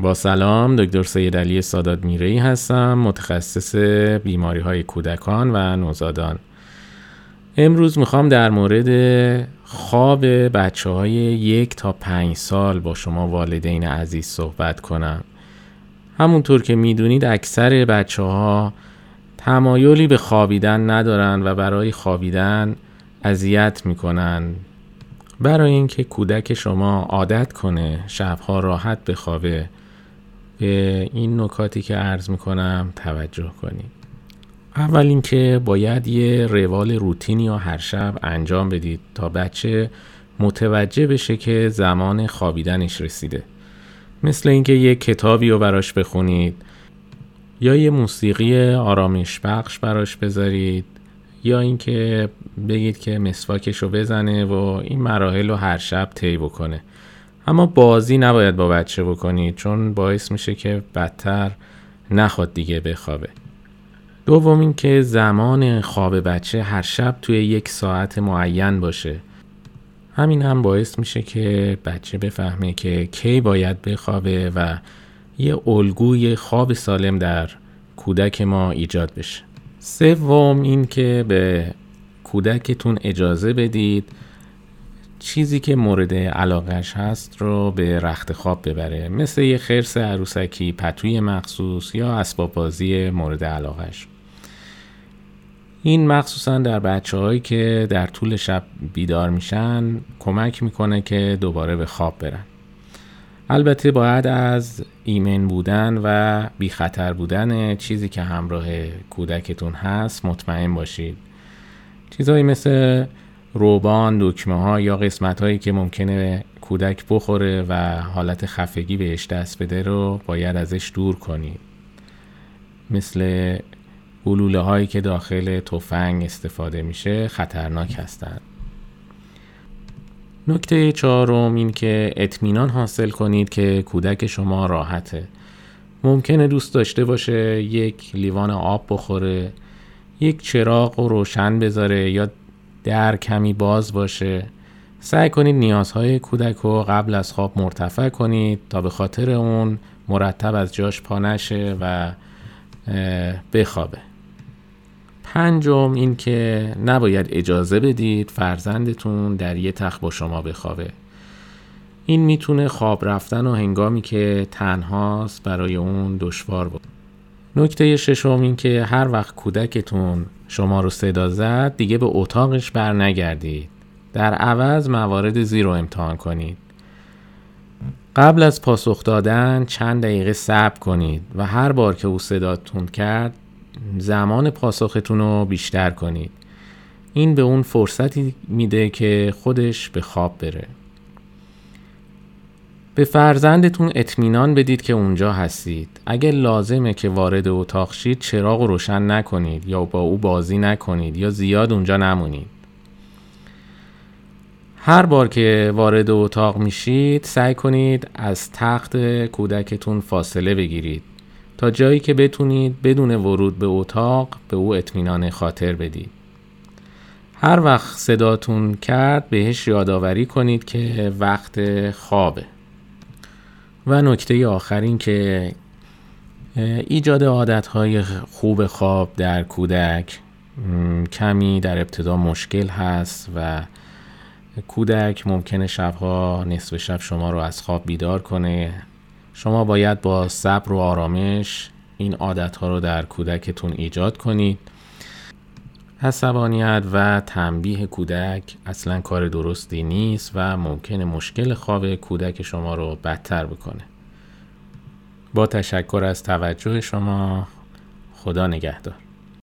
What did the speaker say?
با سلام دکتر سید علی سادات میرهی هستم متخصص بیماری های کودکان و نوزادان. امروز می‌خوام در مورد خواب بچه های یک تا پنج سال با شما والدین عزیز صحبت کنم. همونطور که می‌دونید اکثر بچه ها تمایلی به خوابیدن ندارن و برای خوابیدن اذیت می‌کنن. برای اینکه کودک شما عادت کنه شبها راحت بخوابه به این نکاتی که عرض می‌کنم توجه کنید. اول اینکه باید یه روال روتینی یا هر شب انجام بدید تا بچه متوجه بشه که زمان خوابیدنش رسیده. مثل اینکه یه کتابی رو براش بخونید یا یه موسیقی آرامش بخش براش بذارید یا اینکه بگید که مسواکش رو بزنه و این مراحل رو هر شب طی بکنه. اما بازی نباید با بچه بکنید چون باعث میشه که بدتر نخواد دیگه بخوابه. دوم اینکه زمان خواب بچه هر شب توی یک ساعت معین باشه. همین هم باعث میشه که بچه بفهمه که کی باید بخوابه و یه الگوی خواب سالم در کودک ما ایجاد بشه. سوم این که به کودکتون اجازه بدید چیزی که مورد علاقش هست رو به رخت خواب ببره. مثل یه خرس عروسکی پتوی مخصوص یا اسباب بازی مورد علاقش این مخصوصا در بچه هایی که در طول شب بیدار میشن کمک می‌کنه که دوباره به خواب برن. البته باید از ایمن بودن و بی خطر بودن چیزی که همراه کودکتون هست مطمئن باشید. چیزهایی مثل روبان، دکمه ها یا قسمت هایی که ممکنه کودک بخوره و حالت خفگی بهش دست بده رو باید ازش دور کنید مثل گلوله هایی که داخل تفنگ استفاده میشه خطرناک هستند. نکته چهارم این که اطمینان حاصل کنید که کودک شما راحته. ممکنه دوست داشته باشه یک لیوان آب بخوره یک چراغ رو روشن بذاره یا در کمی باز باشه. سعی کنید نیازهای کودک رو قبل از خواب مرتفع کنید تا به خاطر اون مرتب از جاش پا نشه و بخوابه. پنجم این که نباید اجازه بدید فرزندتون در یه تخت با شما بخوابه. این می‌تونه خواب رفتن و هنگامی که تنهاست برای اون دشوار بود نکته ششم این که هر وقت کودکتون شما رو صدا زد دیگه به اتاقش بر نگردید در عوض موارد زیر رو امتحان کنید. قبل از پاسخ دادن چند دقیقه صبر کنید و هر بار که او صداتون کرد زمان پاسختون رو بیشتر کنید. این به اون فرصتی میده که خودش به خواب بره. به فرزندتون اطمینان بدید که اونجا هستید. اگر لازمه که وارد اتاق شید چراغ روشن نکنید یا با او بازی نکنید یا زیاد اونجا نمونید. هر بار که وارد اتاق میشید سعی کنید از تخت کودکتون فاصله بگیرید. تا جایی که بتونید بدون ورود به اتاق به او اطمینان خاطر بدید. هر وقت صداتون کرد بهش یادآوری کنید که وقت خوابه. و نکته آخر این که ایجاد عادتهای خوب خواب در کودک کمی در ابتدا مشکل هست و کودک ممکنه شبها نصف شب شما رو از خواب بیدار کنه. شما باید با صبر و آرامش این عادت ها رو در کودکتون ایجاد کنید. عصبانیت و تنبیه کودک اصلا کار درستی نیست و ممکنه مشکل خواب کودک شما رو بدتر بکنه. با تشکر از توجه شما خدا نگهدار.